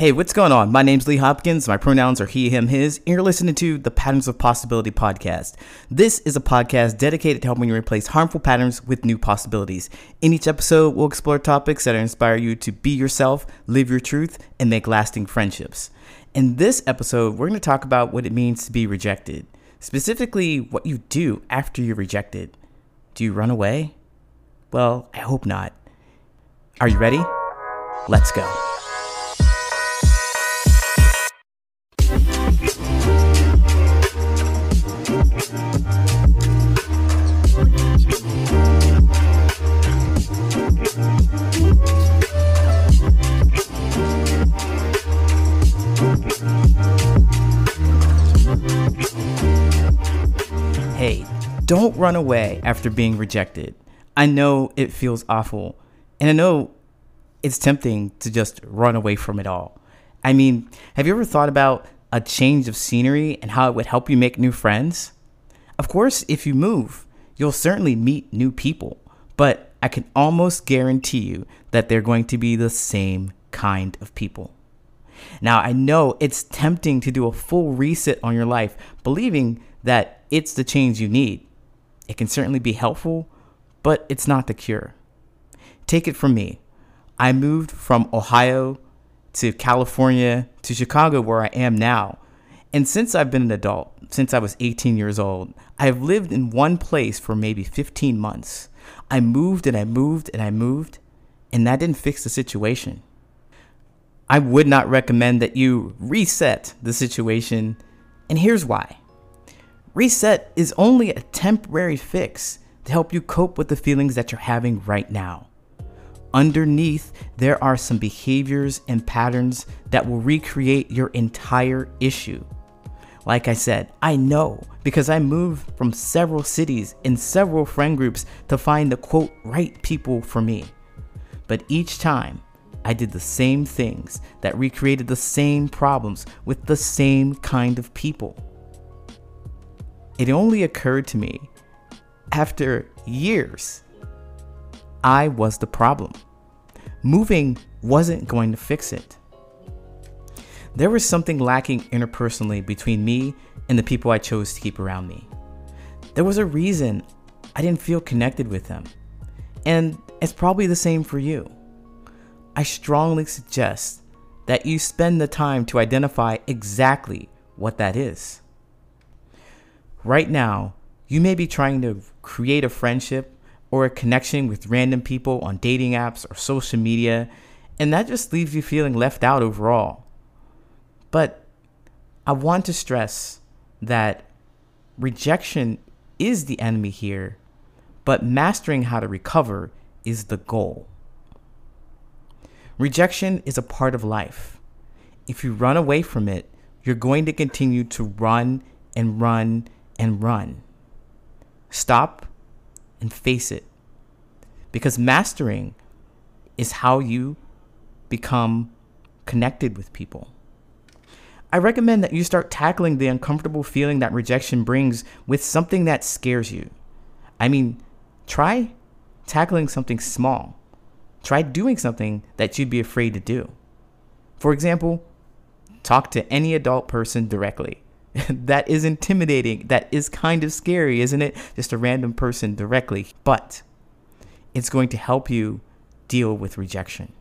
Hey, what's going on? My name's Lee Hopkins. My pronouns are he, him, his, and you're listening to the Patterns of Possibility podcast. This is a podcast dedicated to helping you replace harmful patterns with new possibilities. In each episode, we'll explore topics that inspire you to be yourself, live your truth, and make lasting friendships. In this episode, we're going to talk about what it means to be rejected, specifically, what you do after you're rejected. Do you run away? Well, I hope not. Are you ready? Let's go. Don't run away after being rejected. I know it feels awful, and I know it's tempting to just run away from it all. I mean, have you ever thought about a change of scenery and how it would help you make new friends? Of course, if you move, you'll certainly meet new people, but I can almost guarantee you that they're going to be the same kind of people. Now, I know it's tempting to do a full reset on your life, believing that it's the change you need. It can certainly be helpful, but it's not the cure. Take it from me. I moved from Ohio to California to Chicago, where I am now. And since I've been an adult, since I was 18 years old, I've lived in one place for maybe 15 months. I moved and I moved and I moved, and that didn't fix the situation. I would not recommend that you reset the situation, and here's why. Reset is only a temporary fix to help you cope with the feelings that you're having right now. Underneath, there are some behaviors and patterns that will recreate your entire issue. Like I said, I know because I moved from several cities and several friend groups to find the quote right people for me. But each time, I did the same things that recreated the same problems with the same kind of people. It only occurred to me after years I was the problem. Moving wasn't going to fix it. There was something lacking interpersonally between me and the people I chose to keep around me. There was a reason I didn't feel connected with them. And it's probably the same for you. I strongly suggest that you spend the time to identify exactly what that is. Right now, you may be trying to create a friendship or a connection with random people on dating apps or social media, and that just leaves you feeling left out overall. But I want to stress that rejection is the enemy here, but mastering how to recover is the goal. Rejection is a part of life. If you run away from it, you're going to continue to run and run and run. Stop and face it. Because mastering is how you become connected with people. I recommend that you start tackling the uncomfortable feeling that rejection brings with something that scares you. I mean, try tackling something small. Try doing something that you'd be afraid to do. For example, talk to any adult person directly. that is intimidating. That is kind of scary, isn't it? Just a random person directly. But it's going to help you deal with rejection.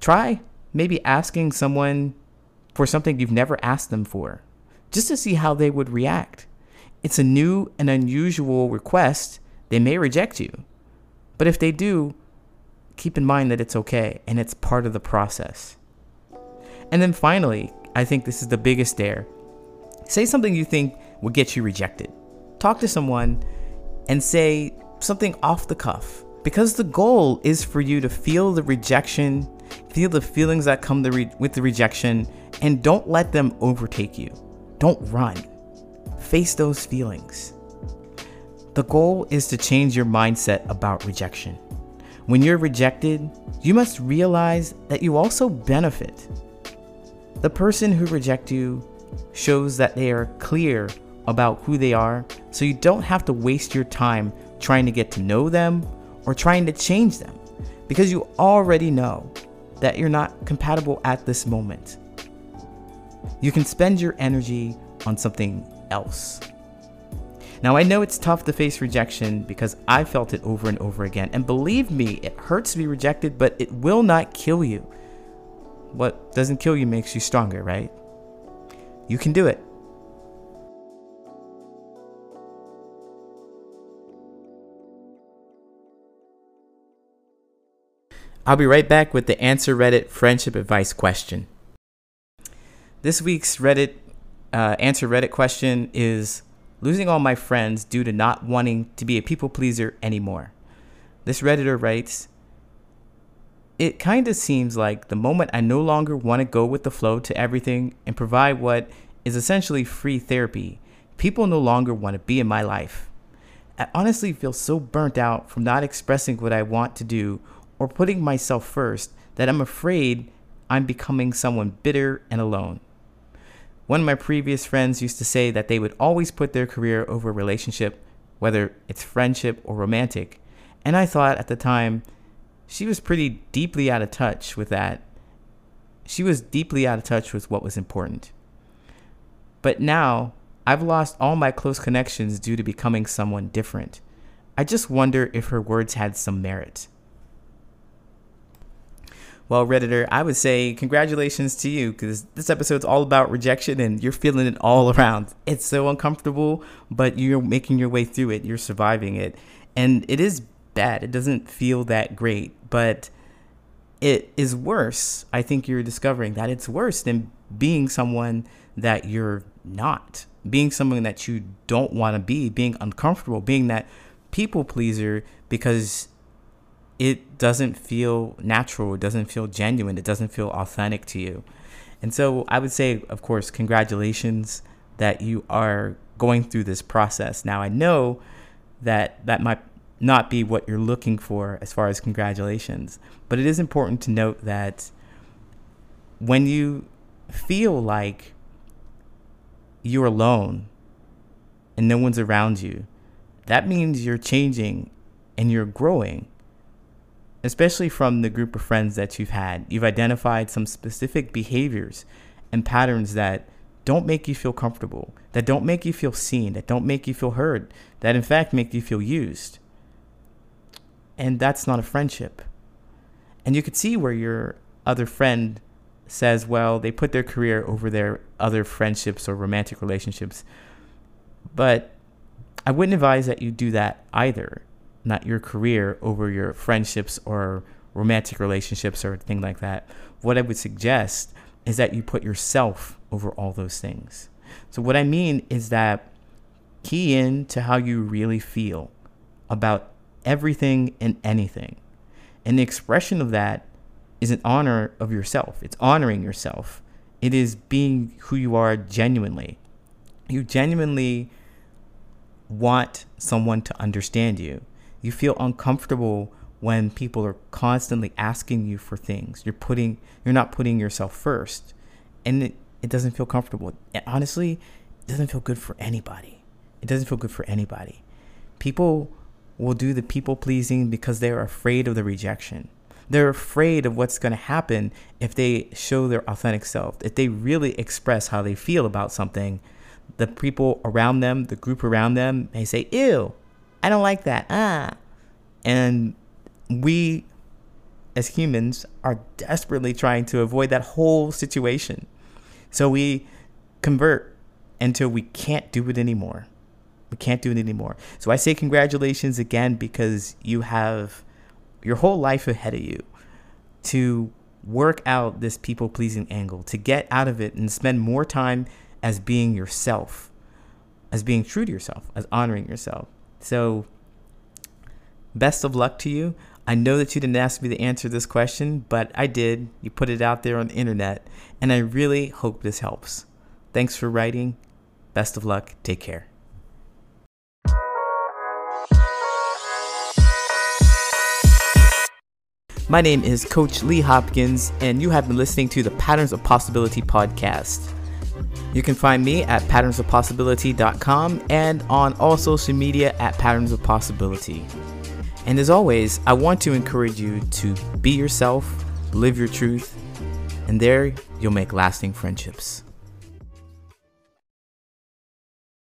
Try maybe asking someone for something you've never asked them for, just to see how they would react. It's a new and unusual request. They may reject you. But if they do, keep in mind that it's okay and it's part of the process. And then finally, I think this is the biggest dare. Say something you think will get you rejected. Talk to someone and say something off the cuff because the goal is for you to feel the rejection, feel the feelings that come re- with the rejection, and don't let them overtake you. Don't run. Face those feelings. The goal is to change your mindset about rejection. When you're rejected, you must realize that you also benefit. The person who rejects you shows that they are clear about who they are, so you don't have to waste your time trying to get to know them or trying to change them because you already know that you're not compatible at this moment. You can spend your energy on something else. Now, I know it's tough to face rejection because I felt it over and over again. And believe me, it hurts to be rejected, but it will not kill you. What doesn't kill you makes you stronger, right? You can do it. I'll be right back with the Answer Reddit friendship advice question. This week's Reddit uh, Answer Reddit question is losing all my friends due to not wanting to be a people pleaser anymore. This Redditor writes, It kind of seems like the moment I no longer want to go with the flow to everything and provide what is essentially free therapy, people no longer want to be in my life. I honestly feel so burnt out from not expressing what I want to do or putting myself first that I'm afraid I'm becoming someone bitter and alone. One of my previous friends used to say that they would always put their career over a relationship, whether it's friendship or romantic. And I thought at the time she was pretty deeply out of touch with that. She was deeply out of touch with what was important. But now I've lost all my close connections due to becoming someone different. I just wonder if her words had some merit. Well, Redditor, I would say congratulations to you because this episode's all about rejection and you're feeling it all around. It's so uncomfortable, but you're making your way through it, you're surviving it. And it is bad, it doesn't feel that great, but it is worse. I think you're discovering that it's worse than being someone that you're not, being someone that you don't want to be, being uncomfortable, being that people pleaser because it doesn't feel natural. It doesn't feel genuine. It doesn't feel authentic to you. And so I would say, of course, congratulations that you are going through this process. Now, I know that that might not be what you're looking for as far as congratulations, but it is important to note that when you feel like you're alone and no one's around you, that means you're changing and you're growing especially from the group of friends that you've had. You've identified some specific behaviors and patterns that don't make you feel comfortable, that don't make you feel seen, that don't make you feel heard, that in fact make you feel used. And that's not a friendship. And you could see where your other friend says, well, they put their career over their other friendships or romantic relationships. But I wouldn't advise that you do that either not your career over your friendships or romantic relationships or anything like that. What I would suggest is that you put yourself over all those things. So, what I mean is that key in to how you really feel about everything and anything. And the expression of that is an honor of yourself, it's honoring yourself, it is being who you are genuinely. You genuinely want someone to understand you you feel uncomfortable when people are constantly asking you for things. You're putting you're not putting yourself first. And it, it doesn't feel comfortable. Honestly, it doesn't feel good for anybody. It doesn't feel good for anybody. People will do the people pleasing because they're afraid of the rejection. They're afraid of what's going to happen if they show their authentic self. If they really express how they feel about something, the people around them, the group around them may say, Ew, I don't like that. Ah. And we as humans are desperately trying to avoid that whole situation. So we convert until we can't do it anymore. We can't do it anymore. So I say congratulations again because you have your whole life ahead of you to work out this people pleasing angle, to get out of it and spend more time as being yourself, as being true to yourself, as honoring yourself. So, best of luck to you. I know that you didn't ask me to answer this question, but I did. You put it out there on the internet, and I really hope this helps. Thanks for writing. Best of luck. Take care. My name is Coach Lee Hopkins, and you have been listening to the Patterns of Possibility podcast. You can find me at patternsofpossibility.com and on all social media at Patterns of Possibility. And as always, I want to encourage you to be yourself, live your truth, and there you'll make lasting friendships.